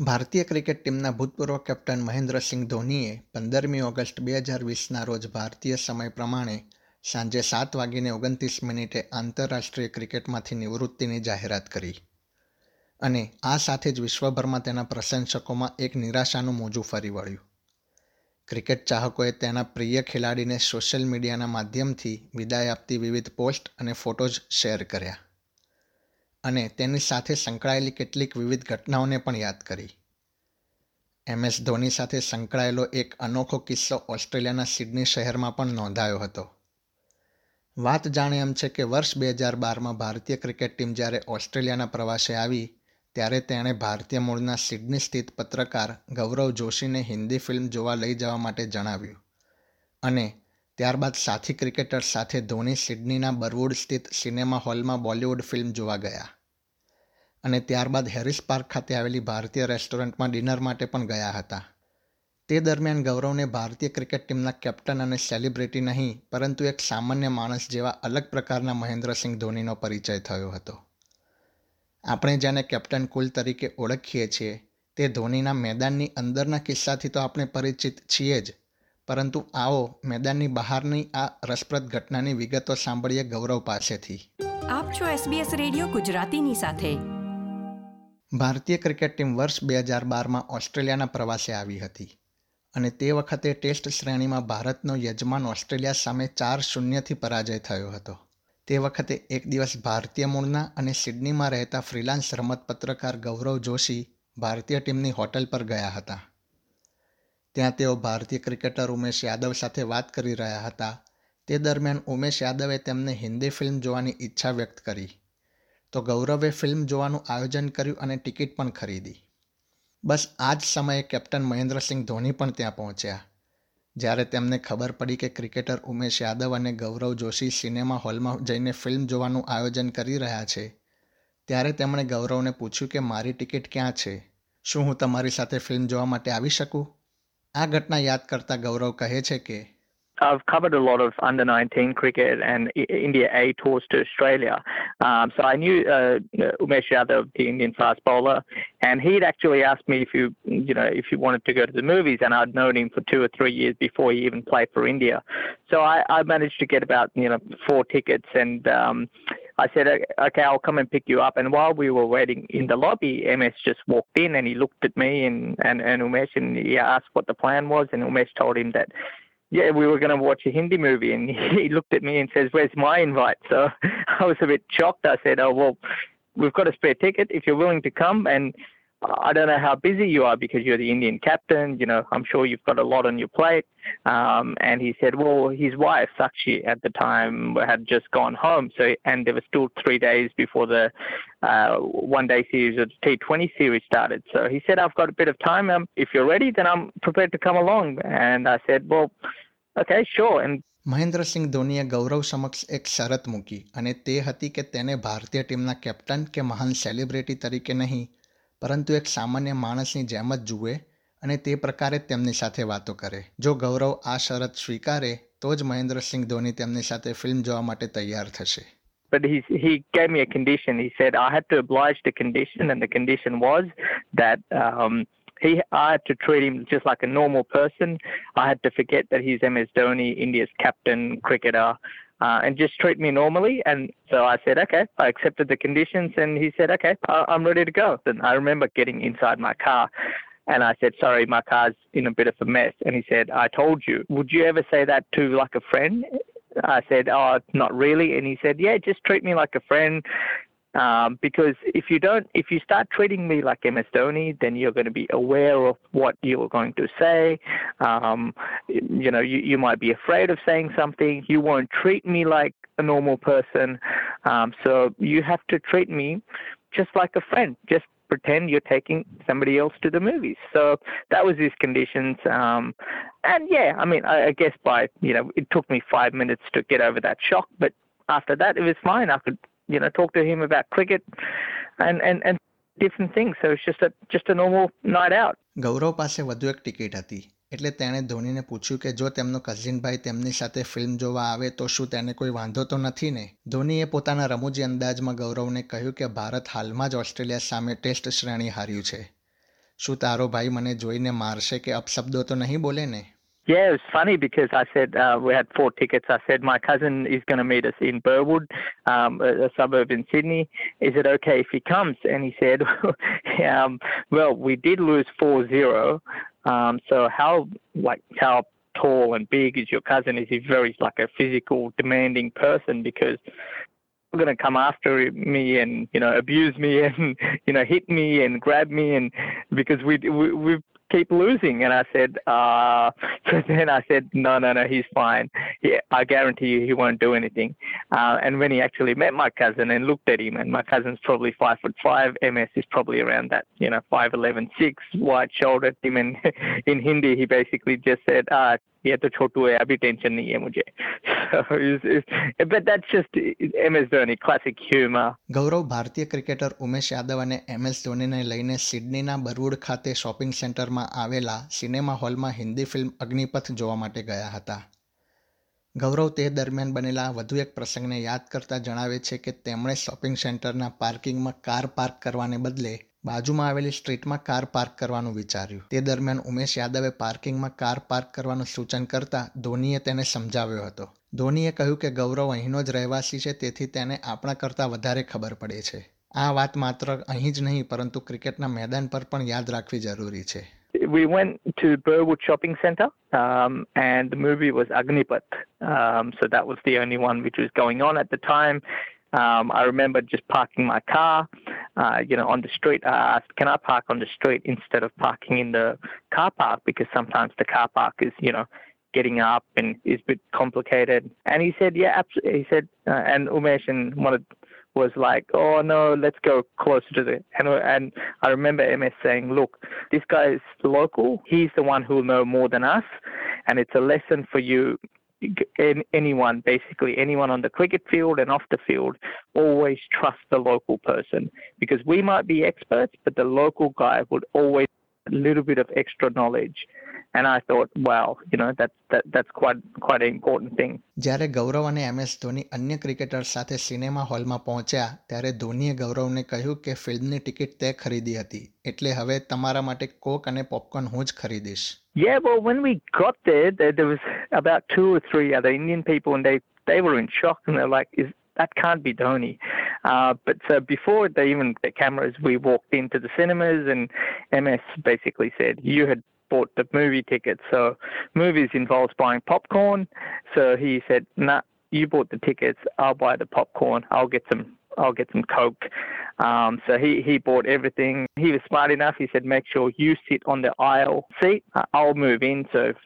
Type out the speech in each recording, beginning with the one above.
ભારતીય ક્રિકેટ ટીમના ભૂતપૂર્વ કેપ્ટન મહેન્દ્રસિંહ ધોનીએ પંદરમી ઓગસ્ટ બે હજાર વીસના રોજ ભારતીય સમય પ્રમાણે સાંજે સાત વાગીને ઓગણત્રીસ મિનિટે આંતરરાષ્ટ્રીય ક્રિકેટમાંથી નિવૃત્તિની જાહેરાત કરી. અને આ સાથે જ વિશ્વભરમાં તેના પ્રશંસકોમાં એક નિરાશાનું મોજું ફરી વળ્યું. ક્રિકેટ ચાહકોએ તેના પ્રિય ખેલાડીને સોશિયલ મીડિયાના માધ્યમથી વિદાય આપતી વિવિધ પોસ્ટ અને ફોટોઝ શેર કર્યા. અને તેની સાથે સંકળાયેલી કેટલીક વિવિધ ઘટનાઓને પણ યાદ કરી. એમ એસ ધોની સાથે સંકળાયેલો એક અનોખો કિસ્સો ઓસ્ટ્રેલિયાના સિડની શહેરમાં પણ નોંધાયો હતો. વાત જાણે એમ છે કે વર્ષ બે હજાર બારમાં ભારતીય ક્રિકેટ ટીમ જ્યારે ઓસ્ટ્રેલિયાના પ્રવાસે આવી, ત્યારે તેણે ભારતીય મૂળના સિડની સ્થિત પત્રકાર ગૌરવ જોશીને હિન્દી ફિલ્મ જોવા લઈ જવા માટે જણાવ્યું. અને ત્યારબાદ સાથી ક્રિકેટર સાથે ધોની સિડનીના બરવુડ સ્થિત સિનેમા હોલમાં બોલિવૂડ ફિલ્મ જોવા ગયા. અને ત્યારબાદ હેરિસ પાર્ક ખાતે આવેલી ભારતીય રેસ્ટોરન્ટમાં ડિનર માટે પણ ગયા હતા. તે દરમિયાન ગૌરવને ભારતીય ક્રિકેટ ટીમના કેપ્ટન અને સેલિબ્રિટી નહીં, પરંતુ એક સામાન્ય માણસ જેવા અલગ પ્રકારના મહેન્દ્રસિંહ ધોનીનો પરિચય થયો હતો. આપણે જેને કેપ્ટન કુલ તરીકે ઓળખીએ છીએ, તે ધોનીના મેદાનની અંદરના કિસ્સાથી તો આપણે પરિચિત છીએ જ. પરંતુ આવો, મેદાનની બહારની આ રસપ્રદ ઘટનાની વિગતો સાંભળીએ ગૌરવ પાસેથી. આપ છો SBS રેડિયો ગુજરાતીની સાથે. ભારતીય ક્રિકેટ ટીમ વર્ષ બે હજાર બારમાં ઓસ્ટ્રેલિયાના પ્રવાસે આવી હતી અને તે વખતે ટેસ્ટ શ્રેણીમાં ભારતનો યજમાન ઓસ્ટ્રેલિયા સામે ચાર શૂન્યથી પરાજય થયો હતો. તે વખતે એક દિવસ ભારતીય મૂળના અને સિડનીમાં રહેતા ફ્રીલાન્સ રમત પત્રકાર ગૌરવ જોશી ભારતીય ટીમની હોટલ પર ગયા હતા. ત્યાં તેઓ ભારતીય ક્રિકેટર ઉમેશ યાદવ સાથે વાત કરી રહ્યા હતા. તે દરમિયાન ઉમેશ યાદવે તેમને હિન્દી ફિલ્મ જોવાની ઈચ્છા વ્યક્ત કરી. તો ગૌરવે ફિલ્મ જોવાનું આયોજન કર્યું અને ટિકિટ પણ ખરીદી. બસ આ જ સમયે કેપ્ટન મહેન્દ્રસિંહ ધોની પણ ત્યાં પહોંચ્યા. જ્યારે તેમને ખબર પડી કે ક્રિકેટર ઉમેશ યાદવ અને ગૌરવ જોશી સિનેમા હોલમાં જઈને ફિલ્મ જોવાનું આયોજન કરી રહ્યા છે, ત્યારે તેમણે ગૌરવને પૂછ્યું કે મારી ટિકિટ ક્યાં છે? શું હું તમારી સાથે ફિલ્મ જોવા માટે આવી શકું? આ ઘટના યાદ કરતા ગૌરવ કહે છે કે I've covered a lot of under 19 cricket and India A tours to Australia. Um, so I knew uh, Umesh Yadav, the Indian fast bowler, and he'd actually asked me if you, you know, if you wanted to go to the movies, and I'd known him for two or three years before he even played for India. So I, I managed to get about, you know, four tickets, and um, I said, okay, I'll come and pick you up. And while we were waiting in the lobby, MS just walked in and he looked at me and, and, and Umesh and he asked what the plan was. And Umesh told him that, yeah, we were going to watch a Hindi movie. And he looked at me and says, where's my invite? So I was a bit shocked. I said, oh, well, we've got a spare ticket if you're willing to come. And I don't know how busy you are because you're the Indian captain. You know, I'm sure you've got a lot on your plate. Um, and he said, well, his wife, Sakshi, at the time had just gone home. So, and there were still three days before the uh, one day series or T20 series started. So he said, I've got a bit of time. Um, if you're ready, then I'm prepared to come along. And I said, well, okay, sure. And Mahendra Singh ધોનીએ ગૌરવ સમક્ષ એક શરત મૂકી અને તે હતી કે તેને ભારતીય ટીમના કેપ્ટન કે મહાન સેલિબ્રિટી તરીકે નહીં પરંતુ એક સામાન્ય માણસની જેમ જ જુએ અને તે પ્રકારે તેમની સાથે વાતો કરે જો ગૌરવ આ શરત સ્વીકારે તો જ મહેન્દ્રસિંહ ધોની તેમની સાથે ફિલ્મ જોવા માટે તૈયાર થશે but he he gave me a condition. He said I had to oblige the condition, and the condition was that um, he I had to treat him just like a normal person. I had to forget that he's MS Dhoni, India's captain cricketer, uh, and just treat me normally. And so I said, okay, I accepted the conditions. And he said, okay, I'm ready to go. And I remember getting inside my car. And I said, sorry, my car's in a bit of a mess. And he said, I told you. Would you ever say that to like a friend? I said, oh, not really. And he said, yeah, just treat me like a friend. Um, because if you don't, if you start treating me like MS Dhoni, then you're going to be aware of what you're going to say. Um, you know, you, you might be afraid of saying something. You won't treat me like a normal person. Um, so you have to treat me just like a friend. Just pretend you're taking somebody else to the movies. So that was his conditions. Um, and yeah, I mean, I, I guess by, you know, it took me five minutes to get over that shock, but after that, it was fine. I could you know, talk to him about cricket and, and, and different things. So it's just a, just a normal night out. ગૌરવ પાસે વધુ એક ticket હતી એટલે તેણે ધોનીને પૂછ્યું કે જો તેમનો કઝિનભાઈ તેમની સાથે ફિલ્મ જોવા આવે તો શું તેને કોઈ વાંધો તો નથી ને ધોનીએ પોતાના રમૂજી અંદાજમાં ગૌરવને કહ્યું કે ભારત હાલમાં જ ઓસ્ટ્રેલિયા સામે ટેસ્ટ શ્રેણી હાર્યું છે શું તારો ભાઈ મને જોઈને મારશે કે અપશબ્દો તો નહીં બોલે ને Yeah, it was funny because I said uh, we had four tickets. I said my cousin is going to meet us in Burwood, um, a, a suburb in Sydney. Is it okay if he comes? And he said, um, "Well, we did lose 4-0. Um, so how like how tall and big is your cousin? Is he very like a physical, demanding person? Because going to come after me and you know abuse me and you know hit me and grab me and because we we, we keep losing and I said uh so then I said no no no he's fine yeah I guarantee you he won't do anything uh, and when he actually met my cousin and looked at him and my cousin's probably five foot five MS is probably around that you know five eleven six wide shouldered him and in Hindi he basically just said uh ये तो छोटू है अभी tension नहीं है मुझे ગૌરવ, ભારતીય cricketer Umesh Yadav અને M S ધોનીને લઈને સિડનીના બરવુડ ખાતે શોપિંગ સેન્ટરમાં આવેલા સિનેમા હોલમાં હિન્દી ફિલ્મ અગ્નિપથ જોવા માટે ગયા હતા. ગૌરવ, તે દરમિયાન બનેલા વધુ એક પ્રસંગને યાદ કરતા જણાવે છે કે તેમણે શોપિંગ સેન્ટરના પાર્કિંગમાં કાર પાર્ક કરવાને બદલે બાજુમાં આવેલી સ્ટ્રીટમાં કાર પાર્ક કરવાનું વિચાર્યું. તે દરમિયાન ઉમેશ યાદવે પાર્કિંગમાં કાર પાર્ક કરવાનું સૂચન કરતા ધોનીએ તેને સમજાવ્યો હતો. ધોનીએ કહ્યું કે ગૌરવ અહીંનો જ રહેવાસી છે તેથી તેને આપણા કરતાં વધારે ખબર પડે છે આ વાત માત્ર અહીં જ નહીં પરંતુ ક્રિકેટના મેદાન પર પણ યાદ રાખવી જરૂરી છે we went to Burwood Shopping Centre, um, and the movie was Agnipath. Um, so that was the only one which was going on at the time. Um, I remember just parking my car, uh, you know, on the street. I asked, "Can I park on the street instead of parking in the car park?" Because sometimes the car park is, you know, getting up and is a bit complicated. And he said, "Yeah, absolutely." He said, uh, and Umesh and of was like, "Oh no, let's go closer to the." And, and I remember MS saying, "Look, this guy is local. He's the one who will know more than us, and it's a lesson for you." Anyone, basically, anyone on the cricket field and off the field, always trust the local person because we might be experts, but the local guy would always a little bit of extra knowledge And I thought, wow, you know, that, that that's quite quite an important thing. જ્યારે ગૌરવ અને M S Dhoni અન્ય cricketer સાથે cinema હોલમાં પહોંચ્યા ત્યારે ધોનીએ ગૌરવને કહ્યું કે ફિલ્મની ટિકિટ તે ખરીદી હતી એટલે હવે તમારા માટે કોક અને પોપકોર્ન હું જ ખરીદીશ Yeah, well, when we got there, there, there was about two or three other Indian people, and they they were in shock, and they're like, "Is that can't be Dhoni?" Uh, but so before they even the cameras, we walked into the cinemas, and MS basically said, "You had bought the movie tickets, so movies involves buying popcorn." So he said, "Nah, you bought the tickets. I'll buy the popcorn. I'll get some." I'll get some coke. Um, so he he bought everything. He was smart enough. He said, "Make sure you sit on the aisle seat. I'll move in, so if,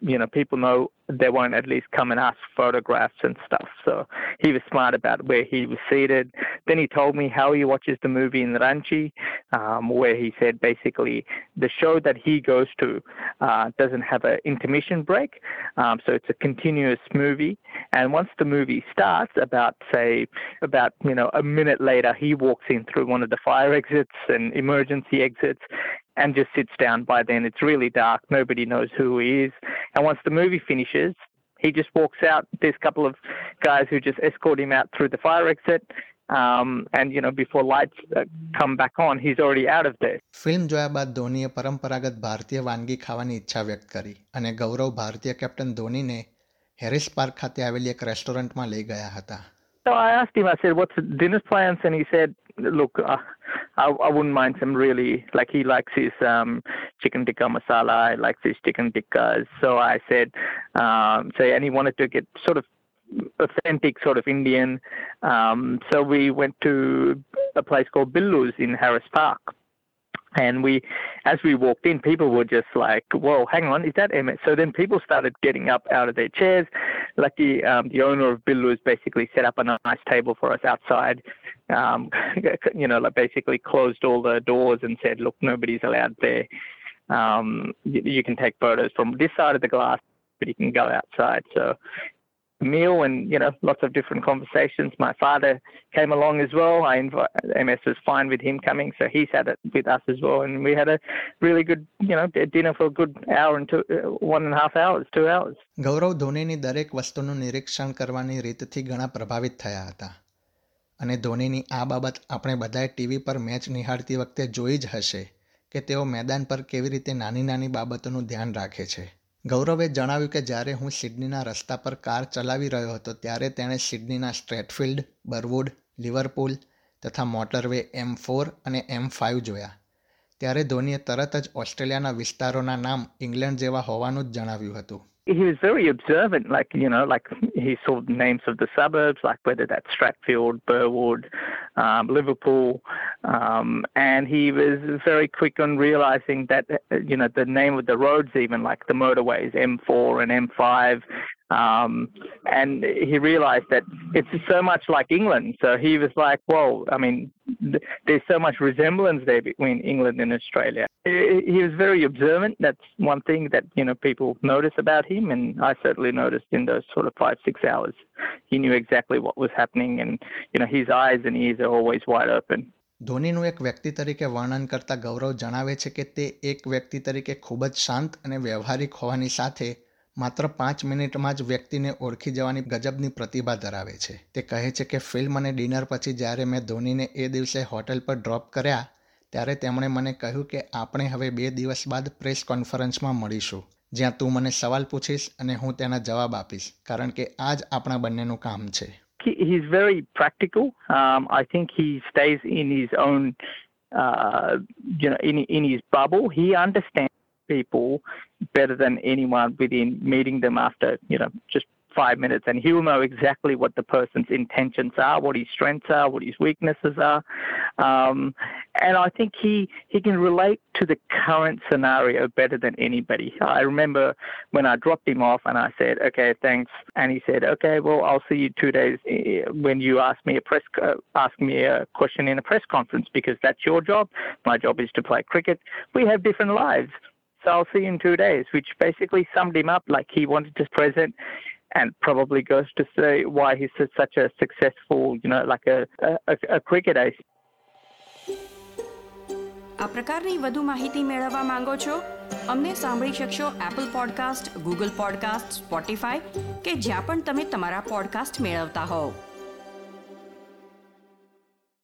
you know people know they won't at least come and ask photographs and stuff." So he was smart about where he was seated. Then he told me how he watches the movie in Ranchi, um, where he said basically the show that he goes to uh, doesn't have an intermission break, um, so it's a continuous movie. And once the movie starts, about say about you know a minute later, he walks in through one of the fire exits and emergency exits. And just sits down by then. It's really dark. Nobody knows who he is. And once the movie finishes, he just walks out. There's a couple of guys who just escort him out through the fire exit Um, and you know, before lights uh, come back on, he's already out of there. Film જોયા બાદ ધોનીએ પરંપરાગત ભારતીય વાનગી ખાવાની ઈચ્છા વ્યક્ત કરી અને ગૌરવ ભારતીય કેપ્ટન ધોનીને હેરિસ પાર્ક ખાતે આવેલી એક રેસ્ટોરન્ટમાં લઈ ગયા હતા So I asked him, I said, what's the dinner plans? And he said, look, uh, I, I wouldn't mind some really, like he likes his um, chicken tikka masala, he likes his chicken tikkas. So I said, um, so, and he wanted to get sort of authentic sort of Indian. Um, so we went to a place called Billu's in Harris Park. And we, as we walked in, people were just like, "Whoa, hang on, is that MS?" So then people started getting up out of their chairs. Lucky, um, the owner of Billu's basically set up a nice table for us outside. Um, you know, like basically closed all the doors and said, "Look, nobody's allowed there. Um, you, you can take photos from this side of the glass, but you can go outside." So meal and you know lots of different conversations. My father came along as well. I invite MS was fine with him coming, so he sat it with us as well, and we had a really good you know dinner for a good hour and two, uh, one and a half hours, two hours. Gaurav ધોનીની દરેક વસ્તુનું નિરીક્ષણ કરવાની રીતથી ઘણા પ્રભાવિત થયા હતા અને ધોનીની આ બાબત આપણે બધાએ ટીવી પર મેચ નિહાળતી વખતે જોઈ જ હશે કે તેઓ મેદાન પર કેવી રીતે નાની નાની બાબતોનું ધ્યાન રાખે છે ગૌરવે જણાવ્યું કે જ્યારે હું સિડનીના રસ્તા પર કાર ચલાવી રહ્યો હતો, ત્યારે તેણે સિડનીના સ્ટ્રેટફિલ્ડ, બરવુડ, લિવરપુલ તથા મોટરવે એમ ફોર અને એમ ફાઇવ જોયા. ત્યારે ધોનીએ તરત જ ઓસ્ટ્રેલિયાના વિસ્તારોના નામ ઇંગ્લેન્ડ જેવા હોવાનું જ જણાવ્યું હતું. He was very observant, like, you know, like he saw the names of the suburbs, like whether that's Strathfield, Burwood, um, Liverpool, um, and he was very quick on realizing that, uh, you know, the name of the roads, even like the motorways, M4 and M5, um, and he realized that it's so much like England. So he was like, whoa, I mean, th- there's so much resemblance there between England and Australia. He he was very observant. That's one thing that, you know, people notice about him. And I certainly noticed in those sort of five, six hours, he knew exactly what was happening. And, you know, his eyes and ears are always wide open. ધોનીનું એક વ્યક્તિ તરીકે વર્ણન કરતા ગૌરવ જણાવે છે કે તે એક વ્યક્તિ તરીકે ખૂબ જ શાંત અને વ્યવહારિક હોવાની સાથે માત્ર પાંચ મિનિટમાં જ વ્યક્તિને ઓળખી જવાની ગજબની પ્રતિભા ધરાવે છે તે કહે છે કે ફિલ્મ અને ડિનર પછી જ્યારે મેં ધોનીને એ દિવસે હોટેલ પર ડ્રોપ કર્યા ત્યારે તેમણે મને કહ્યું કે આપણે હવે બે દિવસ બાદ પ્રેસ કોન્ફરન્સમાં મળીશું જ્યાં તું મને સવાલ પૂછીશ અને હું તેના જવાબ આપીશ કારણ કે આ જ આપણા બંનેનું કામ છે He- He's very practical. Um, I think he stays in his own, uh, you know, in in his bubble. He people better than anyone within meeting them after, you know, just five minutes, and he'll know exactly what the person's intentions are, what his strengths are, what his weaknesses are, um, and I think he he can relate to the current scenario better than anybody. I remember when I dropped him off and I said, "Okay, thanks," and he said, "Okay, well, I'll see you two days eh, when you ask me a press uh, ask me a question in a press conference because that's your job. My job is to play cricket. We have different lives." So I'll see you in two days, which basically summed him up. Like he wanted to present and probably goes to say why he's such a successful, you know, like a, a, a cricket ace. આ પ્રકારની વધુ માહિતી મેળવવા માંગો છો અમને સાંભળી શકશો Apple podcast Google podcast Spotify કે જ્યાં પણ તમે તમારા પોડકાસ્ટ મેળવતા હોવ